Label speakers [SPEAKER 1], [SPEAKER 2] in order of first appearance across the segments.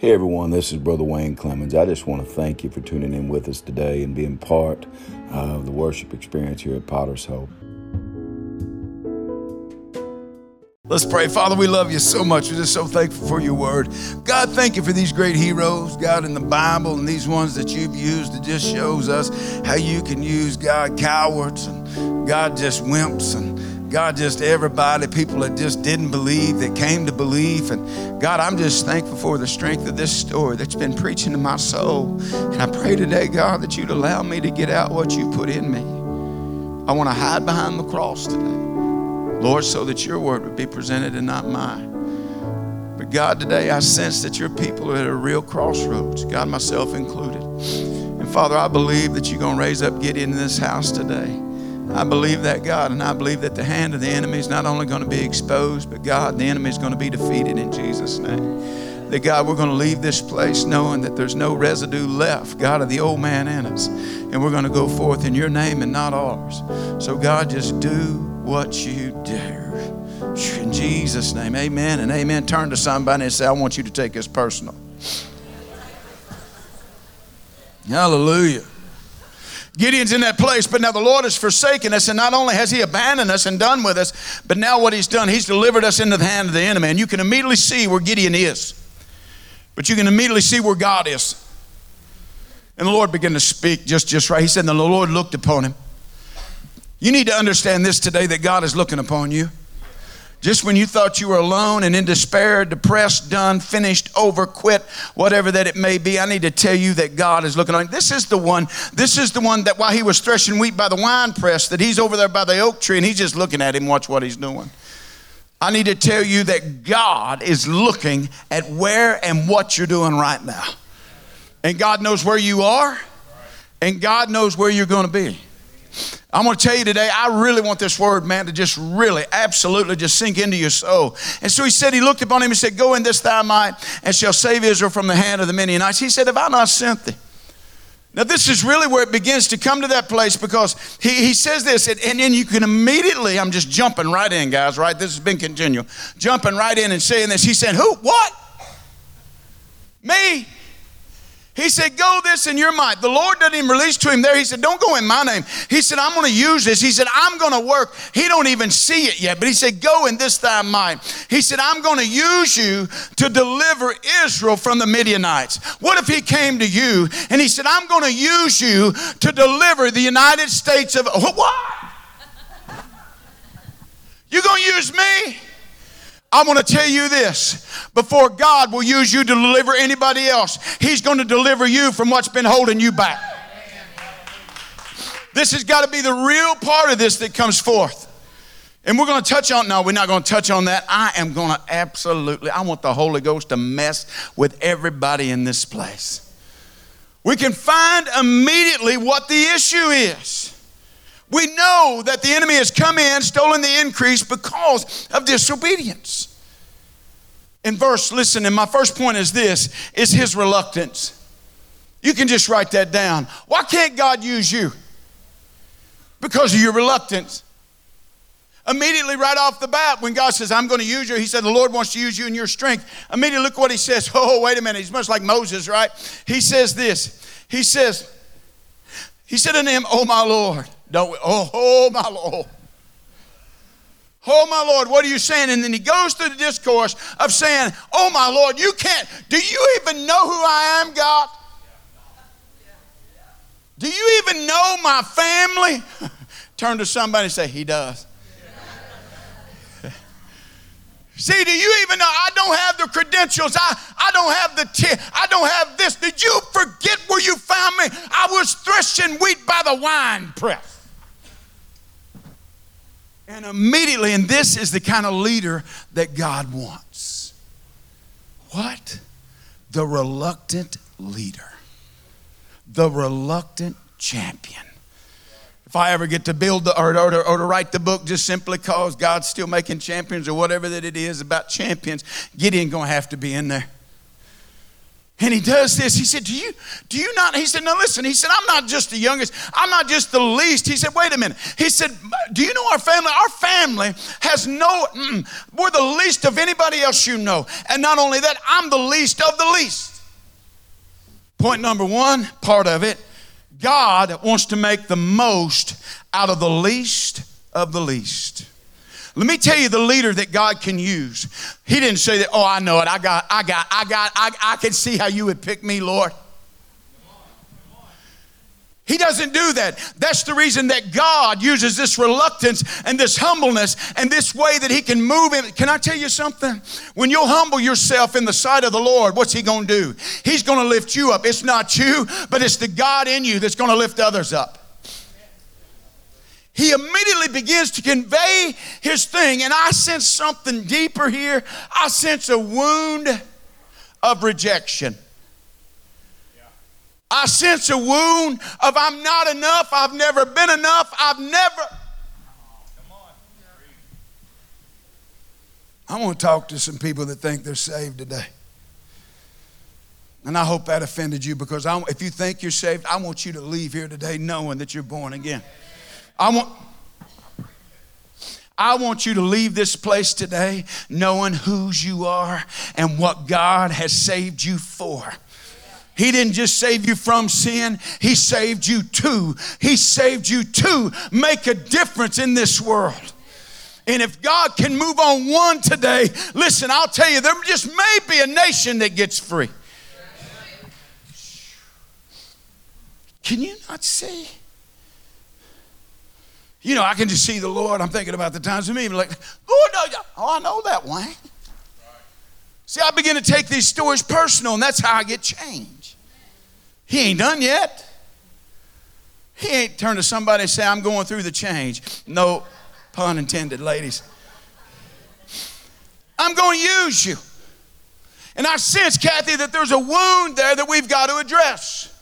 [SPEAKER 1] Hey everyone, this is Brother Wayne Clemons. I just want to thank you for tuning in with us today and being part of the worship experience here at Potter's Hope.
[SPEAKER 2] Let's pray. Father, we love you so much. We're just so thankful for your word. God, thank you for these great heroes, God, in the Bible and these ones that you've used that just shows us how you can use, God, cowards and God, just wimps and God, just everybody, people that just didn't believe, that came to believe. And God, I'm just thankful for the strength of this story that's been preaching to my soul. And I pray today, God, that you'd allow me to get out what you put in me. I want to hide behind the cross today, Lord, so that your word would be presented and not mine. But God, today I sense that your people are at a real crossroads, God, myself included. And Father, I believe that you're going to raise up Gideon in this house today. I believe that, God, and I believe that the hand of the enemy is not only going to be exposed, but God, the enemy is going to be defeated in Jesus' name. That, God, we're going to leave this place knowing that there's no residue left, God, of the old man in us. And we're going to go forth in your name and not ours. So, God, just do what you do. In Jesus' name, amen and amen. Turn to somebody and say, I want you to take this personal. Hallelujah. Gideon's in that place, but now the Lord has forsaken us, and not only has He abandoned us and done with us, but now what He's done, He's delivered us into the hand of the enemy. And you can immediately see where Gideon is, but you can immediately see where God is. And the Lord began to speak just, just right. He said, and the Lord looked upon him. You need to understand this today that God is looking upon you. Just when you thought you were alone and in despair, depressed, done, finished, over, quit, whatever that it may be, I need to tell you that God is looking on. This is the one, this is the one that while he was threshing wheat by the wine press, that he's over there by the oak tree and he's just looking at him, watch what he's doing. I need to tell you that God is looking at where and what you're doing right now. And God knows where you are, and God knows where you're going to be. I'm going to tell you today, I really want this word, man, to just really, absolutely just sink into your soul. And so he said, He looked upon him and said, Go in this thy might, and shall save Israel from the hand of the Midianites. He said, Have I not sent thee? Now, this is really where it begins to come to that place because he, he says this, and, and then you can immediately, I'm just jumping right in, guys, right? This has been continual. Jumping right in and saying this. He said, Who? What? Me? He said, Go this in your might. The Lord didn't even release to him there. He said, Don't go in my name. He said, I'm going to use this. He said, I'm going to work. He don't even see it yet, but he said, Go in this thy might. He said, I'm going to use you to deliver Israel from the Midianites. What if he came to you and he said, I'm going to use you to deliver the United States of what? You going to use me? I'm going to tell you this before God will use you to deliver anybody else, He's going to deliver you from what's been holding you back. This has got to be the real part of this that comes forth. And we're going to touch on, no, we're not going to touch on that. I am going to absolutely, I want the Holy Ghost to mess with everybody in this place. We can find immediately what the issue is. We know that the enemy has come in, stolen the increase because of disobedience. In verse, listen, and my first point is this is his reluctance. You can just write that down. Why can't God use you? Because of your reluctance. Immediately, right off the bat, when God says, I'm going to use you, He said, The Lord wants to use you in your strength. Immediately, look what He says. Oh, wait a minute. He's much like Moses, right? He says this. He says, He said unto him, Oh, my Lord. Don't we? Oh, oh, my Lord. Oh, my Lord, what are you saying? And then he goes through the discourse of saying, Oh, my Lord, you can't. Do you even know who I am, God? Do you even know my family? Turn to somebody and say, He does. See, do you even know I don't have the credentials? I, I don't have the t- I don't have this. Did you forget where you found me? I was threshing wheat by the wine press. And immediately, and this is the kind of leader that God wants. What? The reluctant leader, the reluctant champion. If I ever get to build the, or, or, or to write the book just simply because God's still making champions or whatever that it is about champions, Gideon gonna have to be in there. And he does this. He said, Do you do you not? He said, No, listen. He said, I'm not just the youngest, I'm not just the least. He said, Wait a minute. He said, Do you know our family? Our family has no, mm, we're the least of anybody else you know. And not only that, I'm the least of the least. Point number one, part of it, God wants to make the most out of the least of the least. Let me tell you the leader that God can use. He didn't say that, oh, I know it. I got, I got, I got, I, I can see how you would pick me, Lord. He doesn't do that. That's the reason that God uses this reluctance and this humbleness and this way that He can move him. Can I tell you something? When you humble yourself in the sight of the Lord, what's He going to do? He's going to lift you up. It's not you, but it's the God in you that's going to lift others up he immediately begins to convey his thing. And I sense something deeper here. I sense a wound of rejection. I sense a wound of I'm not enough, I've never been enough, I've never. I want to talk to some people that think they're saved today. And I hope that offended you because I, if you think you're saved, I want you to leave here today knowing that you're born again. I want. I want you to leave this place today knowing whose you are and what God has saved you for. He didn't just save you from sin, He saved you to. He saved you to make a difference in this world. And if God can move on one today, listen, I'll tell you, there just may be a nation that gets free. Can you not see? You know, I can just see the Lord. I'm thinking about the times of me, like, oh, Lord, no, oh, I know that Wayne. See, I begin to take these stories personal, and that's how I get change. He ain't done yet. He ain't turned to somebody and say, I'm going through the change. No pun intended, ladies. I'm going to use you. And I sense, Kathy, that there's a wound there that we've got to address.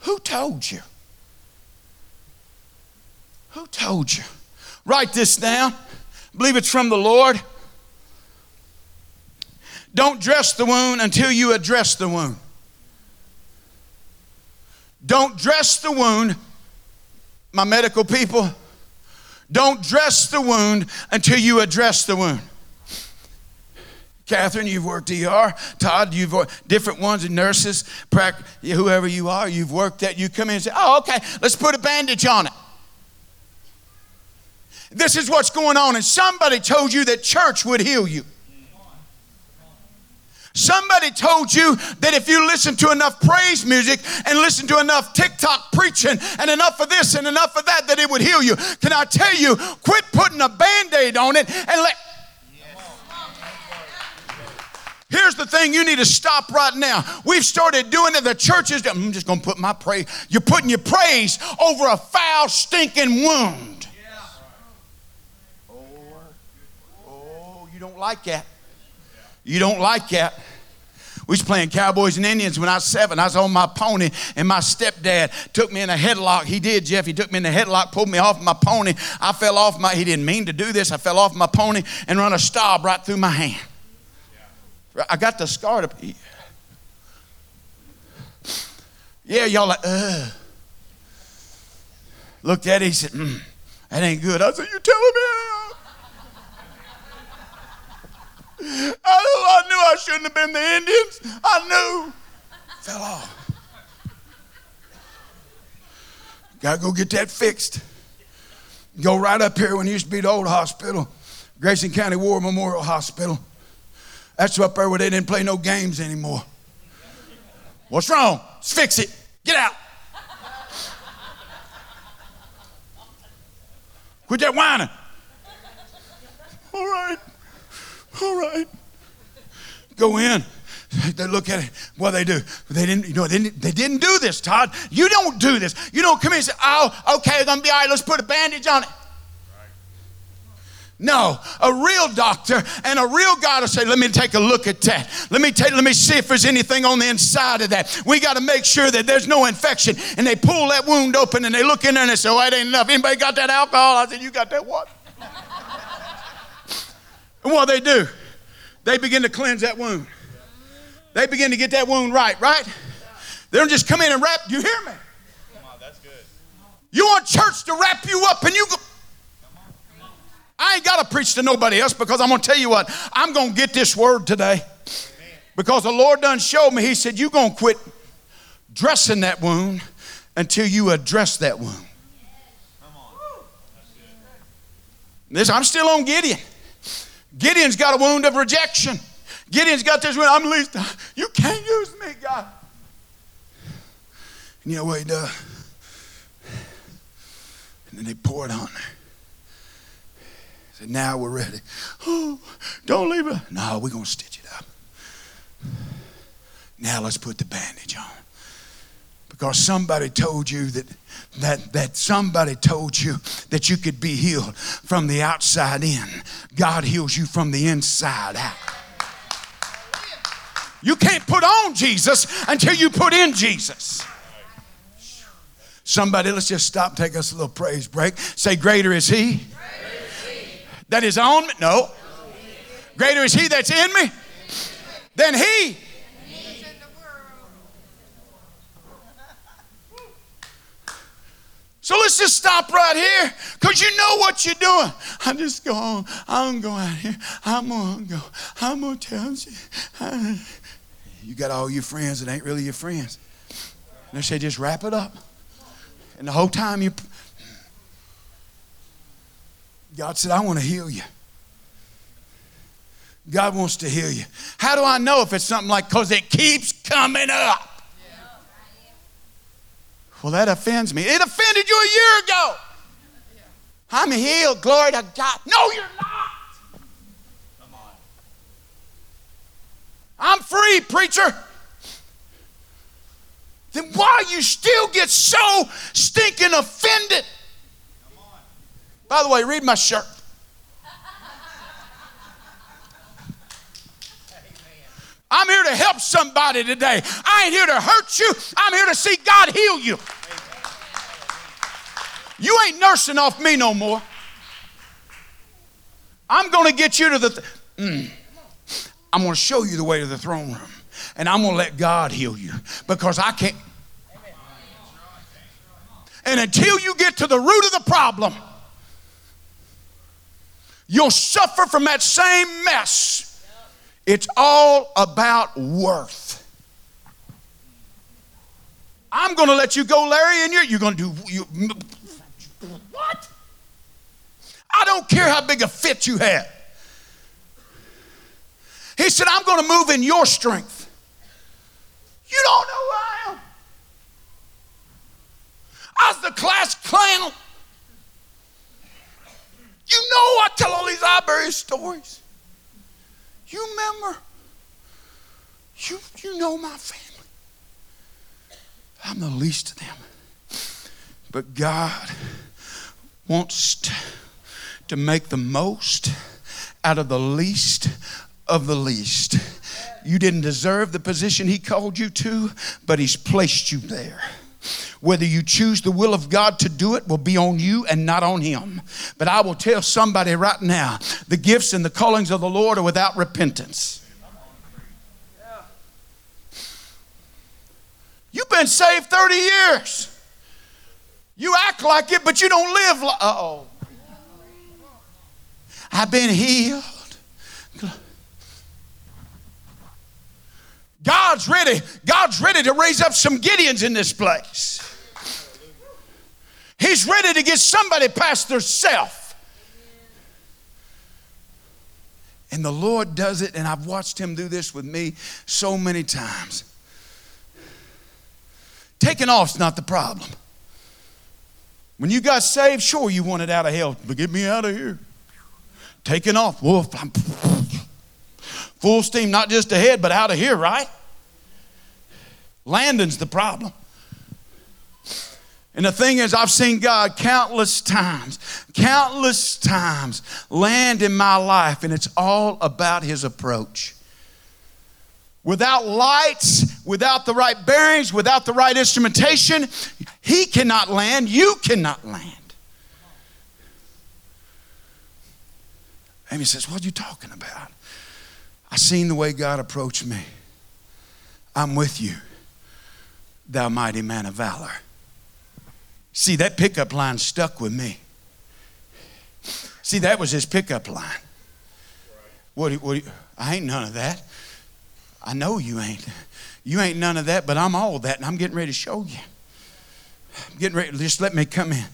[SPEAKER 2] Who told you? Who told you? Write this down. Believe it's from the Lord. Don't dress the wound until you address the wound. Don't dress the wound, my medical people. Don't dress the wound until you address the wound. Catherine, you've worked ER. Todd, you've worked different ones, nurses, whoever you are, you've worked that. You come in and say, oh, okay, let's put a bandage on it. This is what's going on. And somebody told you that church would heal you. Somebody told you that if you listen to enough praise music and listen to enough TikTok preaching and enough of this and enough of that, that it would heal you. Can I tell you, quit putting a band aid on it and let. Here's the thing you need to stop right now. We've started doing it. The churches, I'm just going to put my praise. You're putting your praise over a foul, stinking wound. Don't like that. You don't like that. We was playing Cowboys and Indians when I was seven. I was on my pony, and my stepdad took me in a headlock. He did, Jeff. He took me in a headlock, pulled me off my pony. I fell off my, he didn't mean to do this. I fell off my pony and run a stab right through my hand. I got the scar to, yeah, y'all like, ugh. Looked at it, he said, mm, that ain't good. I said, you telling me? I, I knew I shouldn't have been the Indians. I knew. Fell off. Got to go get that fixed. Go right up here when it used to be the old hospital, Grayson County War Memorial Hospital. That's up there where they didn't play no games anymore. What's wrong? Let's fix it. Get out. Quit that whining. All right. All right. Go in. They look at it. What they do? They didn't. You know, they didn't, they didn't do this, Todd. You don't do this. You don't come in and say, "Oh, okay, it's gonna be all right. Let's put a bandage on it." No, a real doctor and a real God will say, "Let me take a look at that. Let me take. Let me see if there's anything on the inside of that. We got to make sure that there's no infection." And they pull that wound open and they look in there and they say, "Oh, it ain't enough. Anybody got that alcohol?" I said, "You got that what?" And what they do? They begin to cleanse that wound. They begin to get that wound right, right? They don't just come in and wrap. You hear me?
[SPEAKER 3] Come on, that's good.
[SPEAKER 2] You want church to wrap you up and you go. I ain't got to preach to nobody else because I'm going to tell you what, I'm going to get this word today. Because the Lord done showed me, He said, You're going to quit dressing that wound until you address that wound. This, I'm still on Gideon. Gideon's got a wound of rejection. Gideon's got this wound. I'm least. You can't use me, God. And you know what he does? And then they pour it on there. Said, now we're ready. Oh, don't leave it. No, we're going to stitch it up. Now let's put the bandage on. Because somebody told you that, that, that somebody told you that you could be healed from the outside in. God heals you from the inside out. You can't put on Jesus until you put in Jesus. Somebody, let's just stop, take us a little praise break. Say, Greater is He. That is on me? No. Greater is He that's in me than He. So let's just stop right here because you know what you're doing. I just go on. I'm going out here. I'm going to go. I'm going to tell you. You got all your friends that ain't really your friends. And they say, just wrap it up. And the whole time you, God said, I want to heal you. God wants to heal you. How do I know if it's something like, because it keeps coming up? Well, that offends me. It offended you a year ago. I'm healed. Glory to God. No, you're not. Come on. I'm free, preacher. Then why you still get so stinking offended? By the way, read my shirt. I'm here to help somebody today. I ain't here to hurt you. I'm here to see God heal you. You ain't nursing off me no more. I'm going to get you to the. Th- mm. I'm going to show you the way to the throne room. And I'm going to let God heal you because I can't. And until you get to the root of the problem, you'll suffer from that same mess. It's all about worth. I'm going to let you go, Larry, and you're, you're going to do. You, what? I don't care how big a fit you had. He said, I'm going to move in your strength. You don't know who I am. I was the class clown. You know I tell all these Iberia stories. You remember? You, you know my family. I'm the least of them. But God wants to, to make the most out of the least of the least. You didn't deserve the position He called you to, but He's placed you there. Whether you choose the will of God to do it will be on you and not on Him. But I will tell somebody right now the gifts and the callings of the Lord are without repentance. You've been saved 30 years. You act like it, but you don't live like. Uh oh. I've been healed. God's ready. God's ready to raise up some Gideons in this place. He's ready to get somebody past their self. And the Lord does it, and I've watched Him do this with me so many times. Taking off's not the problem. When you got saved, sure you wanted out of hell, but get me out of here. Taking off, wolf, I'm full steam, not just ahead, but out of here, right? Landing's the problem. And the thing is, I've seen God countless times, countless times land in my life, and it's all about His approach. Without lights, without the right bearings, without the right instrumentation, He cannot land, you cannot land. Amy says, What are you talking about? I seen the way God approached me. I'm with you, thou mighty man of valor. See, that pickup line stuck with me. See, that was his pickup line. What, what, I ain't none of that. I know you ain't. You ain't none of that, but I'm all that, and I'm getting ready to show you. I'm getting ready. Just let me come in.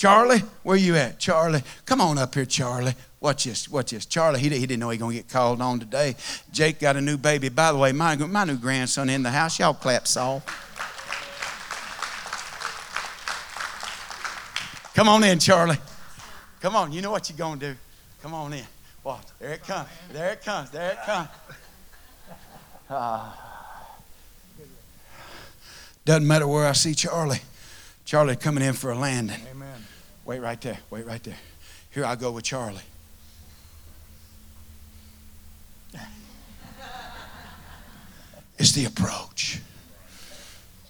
[SPEAKER 2] Charlie, where you at? Charlie, come on up here, Charlie. Watch this, watch this. Charlie, he, he didn't know he was going to get called on today. Jake got a new baby. By the way, my, my new grandson in the house. Y'all clap Saul. Come on in, Charlie. Come on, you know what you're going to do. Come on in. Watch. There it comes. There it comes. There it comes. Uh, doesn't matter where I see Charlie. Charlie coming in for a landing.
[SPEAKER 3] Amen.
[SPEAKER 2] Wait right there. Wait right there. Here I go with Charlie. It's the approach.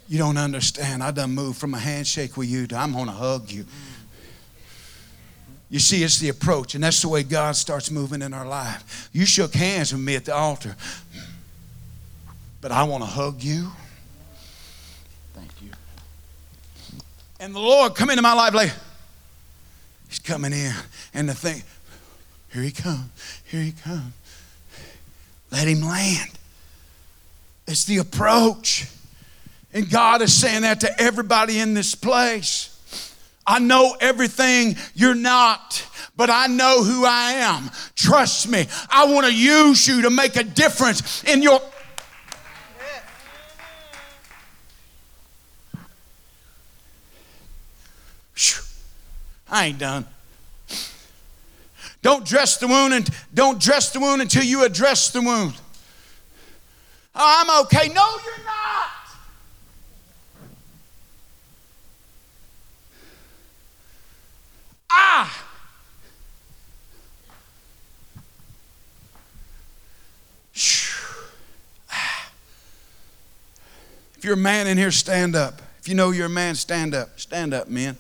[SPEAKER 2] You don't understand. I done moved from a handshake with you to I'm going to hug you. You see, it's the approach, and that's the way God starts moving in our life. You shook hands with me at the altar, but I want to hug you. Thank you. And the Lord come into my life like He's coming in, and the thing, here He comes, here He comes. Let Him land. It's the approach. And God is saying that to everybody in this place. I know everything you're not, but I know who I am. Trust me. I want to use you to make a difference in your. I ain't done. Don't dress the wound and don't dress the wound until you address the wound. Oh, I'm okay. No, you're not. Ah! If you're a man in here, stand up. If you know you're a man, stand up. Stand up, men.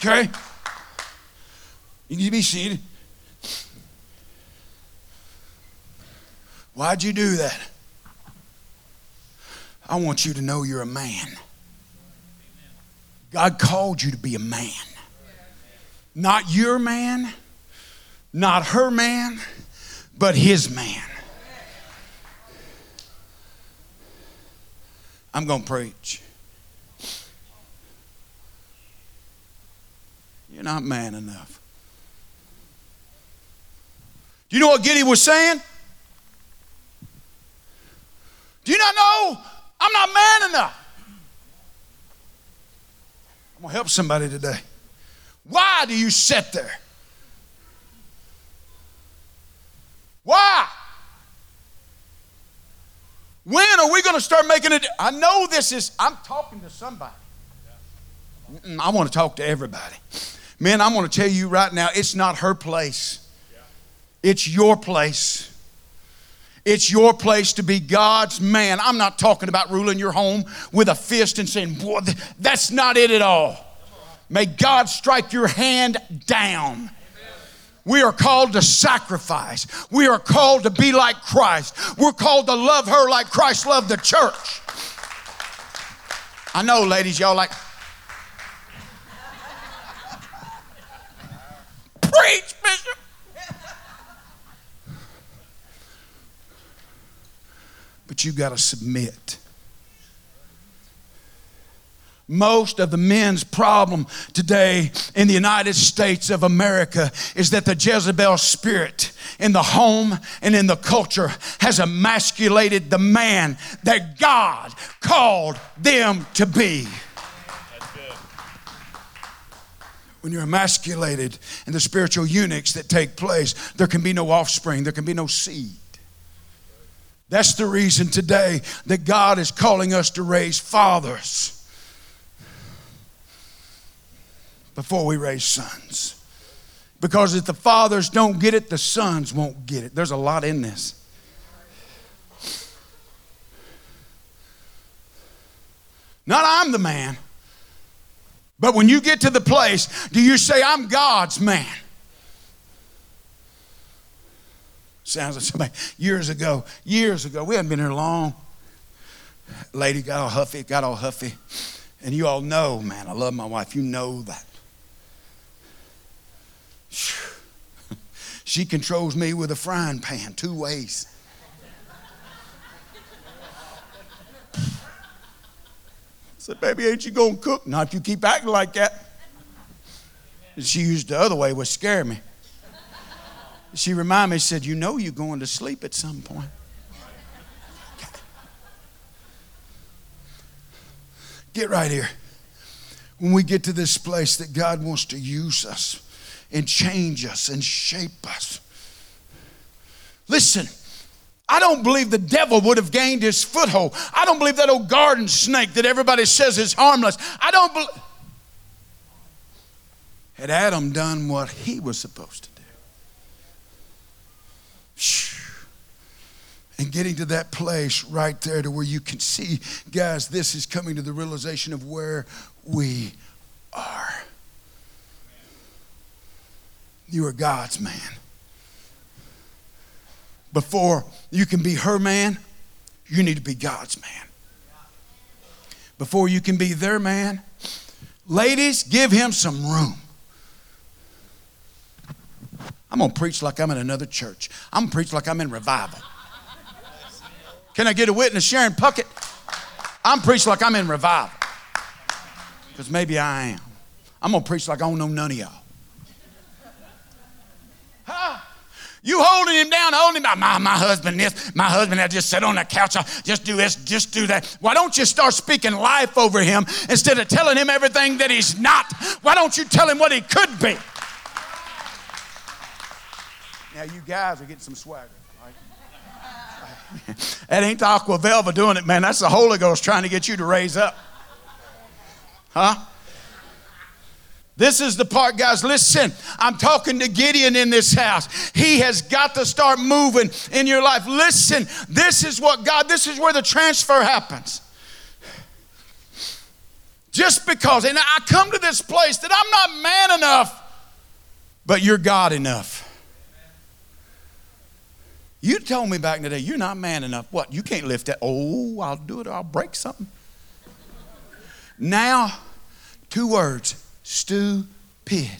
[SPEAKER 2] Okay? You need to be seated. Why'd you do that? I want you to know you're a man. God called you to be a man. Not your man, not her man, but his man. I'm going to preach. You're not man enough. Do you know what Gideon was saying? Do you not know I'm not man enough? I'm going to help somebody today. Why do you sit there? Why? When are we going to start making it? I know this is, I'm talking to somebody. I want to talk to everybody. Man, I'm going to tell you right now, it's not her place, it's your place. It's your place to be God's man. I'm not talking about ruling your home with a fist and saying, Boy, that's not it at all. May God strike your hand down. We are called to sacrifice. We are called to be like Christ. We're called to love her like Christ loved the church. I know, ladies, y'all like, You got to submit. Most of the men's problem today in the United States of America is that the Jezebel spirit in the home and in the culture has emasculated the man that God called them to be. when you're emasculated and the spiritual eunuchs that take place, there can be no offspring, there can be no seed. That's the reason today that God is calling us to raise fathers before we raise sons. Because if the fathers don't get it, the sons won't get it. There's a lot in this. Not I'm the man. But when you get to the place, do you say, I'm God's man? Sounds like somebody years ago, years ago, we hadn't been here long. Lady got all huffy, got all huffy. And you all know, man, I love my wife. You know that. She controls me with a frying pan two ways. I said, Baby, ain't you gonna cook? Not if you keep acting like that. And she used the other way, which scared me. She reminded me, she said, You know you're going to sleep at some point. Get right here. When we get to this place that God wants to use us and change us and shape us. Listen, I don't believe the devil would have gained his foothold. I don't believe that old garden snake that everybody says is harmless. I don't believe. Had Adam done what he was supposed to and getting to that place right there to where you can see, guys, this is coming to the realization of where we are. You are God's man. Before you can be her man, you need to be God's man. Before you can be their man, ladies, give him some room. I'm going to preach like I'm in another church. I'm going to preach like I'm in revival. Can I get a witness? Sharon Puckett. I'm preach like I'm in revival. Because maybe I am. I'm going to preach like I don't know none of y'all. You holding him down, holding him down. My, my husband this, my husband that just sit on the couch. I'll just do this, just do that. Why don't you start speaking life over him instead of telling him everything that he's not? Why don't you tell him what he could be? Now you guys are getting some swagger. That ain't the Aqua Velva doing it, man. That's the Holy Ghost trying to get you to raise up. Huh? This is the part, guys. Listen, I'm talking to Gideon in this house. He has got to start moving in your life. Listen, this is what God, this is where the transfer happens. Just because, and I come to this place that I'm not man enough, but you're God enough. You told me back in the day, you're not man enough. What? You can't lift that. Oh, I'll do it or I'll break something. Now, two words stupid.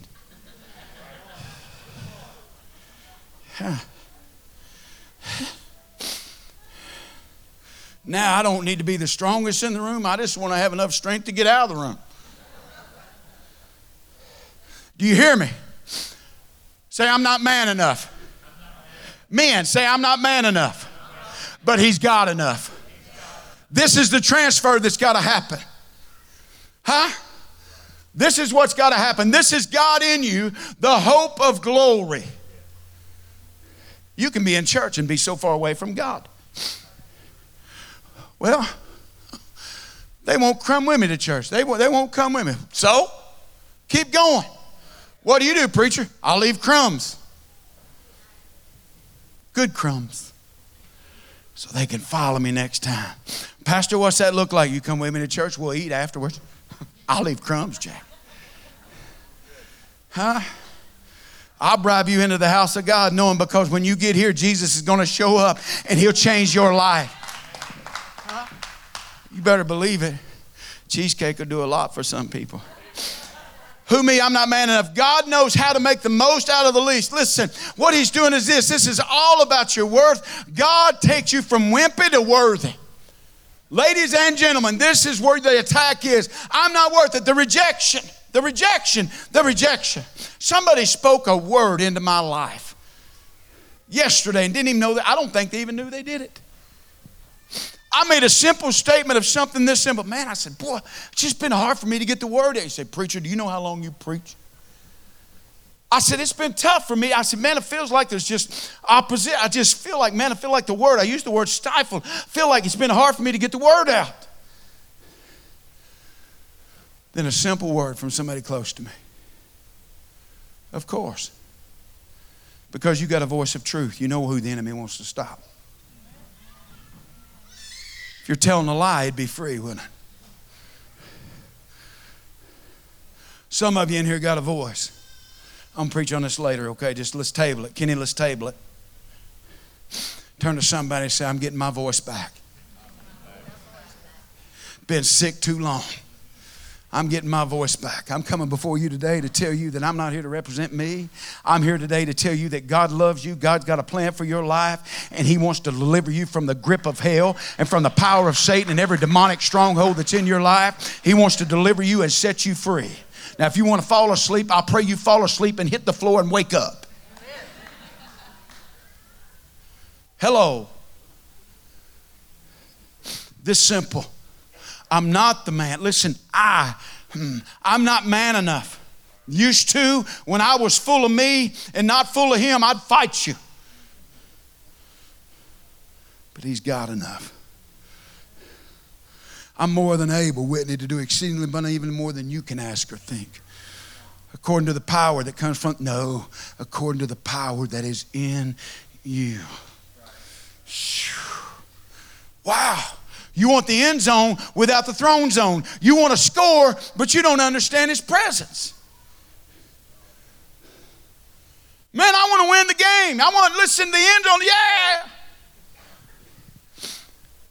[SPEAKER 2] Now, I don't need to be the strongest in the room. I just want to have enough strength to get out of the room. Do you hear me? Say, I'm not man enough. Men, say, I'm not man enough. But he's God enough. This is the transfer that's got to happen. Huh? This is what's got to happen. This is God in you, the hope of glory. You can be in church and be so far away from God. Well, they won't come with me to church. They, they won't come with me. So, keep going. What do you do, preacher? I'll leave crumbs. Good crumbs. So they can follow me next time. Pastor, what's that look like? You come with me to church, we'll eat afterwards. I'll leave crumbs, Jack. Huh? I'll bribe you into the house of God knowing because when you get here, Jesus is going to show up and he'll change your life. You better believe it. Cheesecake will do a lot for some people. Who me? I'm not man enough. God knows how to make the most out of the least. Listen, what he's doing is this this is all about your worth. God takes you from wimpy to worthy. Ladies and gentlemen, this is where the attack is. I'm not worth it. The rejection, the rejection, the rejection. Somebody spoke a word into my life yesterday and didn't even know that. I don't think they even knew they did it. I made a simple statement of something this simple. Man, I said, boy, it's just been hard for me to get the word out. He said, Preacher, do you know how long you preach? I said, it's been tough for me. I said, man, it feels like there's just opposite. I just feel like, man, I feel like the word, I use the word stifled. feel like it's been hard for me to get the word out. Then a simple word from somebody close to me. Of course. Because you got a voice of truth. You know who the enemy wants to stop you're telling a lie, it'd be free, wouldn't it? Some of you in here got a voice. I'm preaching on this later, okay? Just let's table it. Kenny, let's table it. Turn to somebody and say, I'm getting my voice back. Been sick too long. I'm getting my voice back. I'm coming before you today to tell you that I'm not here to represent me. I'm here today to tell you that God loves you. God's got a plan for your life, and He wants to deliver you from the grip of hell and from the power of Satan and every demonic stronghold that's in your life. He wants to deliver you and set you free. Now, if you want to fall asleep, I'll pray you fall asleep and hit the floor and wake up. Hello. This simple. I'm not the man. Listen, I, hmm, I'm not man enough. Used to, when I was full of me and not full of him, I'd fight you. But he's got enough. I'm more than able, Whitney, to do exceedingly abundantly, even more than you can ask or think. According to the power that comes from, no, according to the power that is in you. Wow. You want the end zone without the throne zone. You want to score, but you don't understand his presence. Man, I want to win the game. I want to listen to the end zone. Yeah.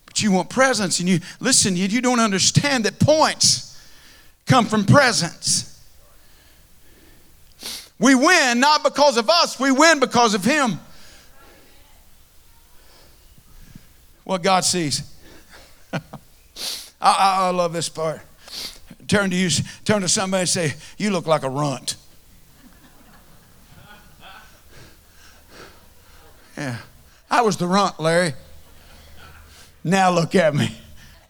[SPEAKER 2] But you want presence, and you listen, you, you don't understand that points come from presence. We win not because of us, we win because of him. What God sees. I, I, I love this part. Turn to you, turn to somebody and say, "You look like a runt." Yeah, I was the runt, Larry. Now look at me.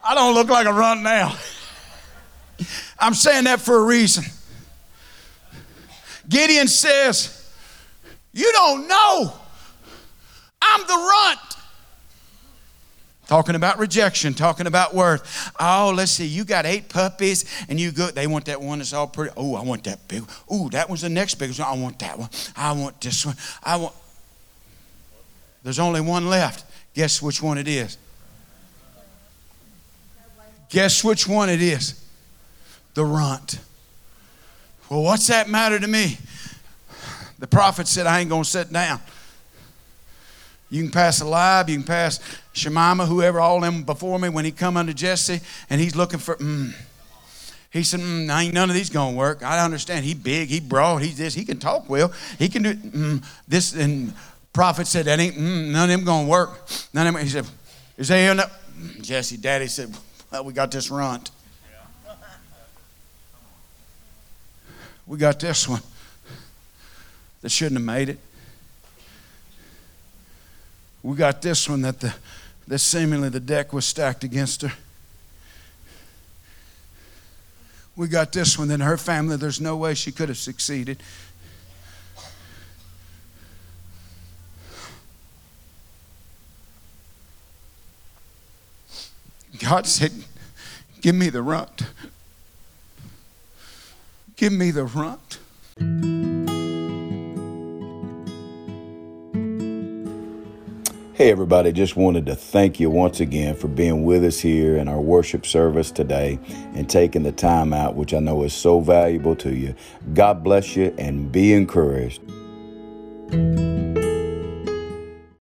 [SPEAKER 2] I don't look like a runt now. I'm saying that for a reason. Gideon says, You don't know. I'm the runt. Talking about rejection, talking about worth. Oh, let's see, you got eight puppies and you go, they want that one that's all pretty. Oh, I want that big. Oh, that one's the next biggest one. I want that one. I want this one. I want. There's only one left. Guess which one it is? Guess which one it is? The runt. Well, what's that matter to me? The prophet said, I ain't going to sit down. You can pass Eliab, you can pass Shemaiah, whoever, all them before me, when he come unto Jesse, and he's looking for, mm. He said, mm, ain't none of these to work. I understand. He big, he broad, he this, he can talk well. He can do mm, this. And prophet said, that ain't, mm, none of them to work. None of them, he said, is there enough? Jesse, daddy said, well, we got this runt. We got this one that shouldn't have made it. We got this one that the that seemingly the deck was stacked against her. We got this one that her family, there's no way she could have succeeded. God said, Give me the runt. Give me the runt.
[SPEAKER 1] Hey, everybody, just wanted to thank you once again for being with us here in our worship service today and taking the time out, which I know is so valuable to you. God bless you and be encouraged.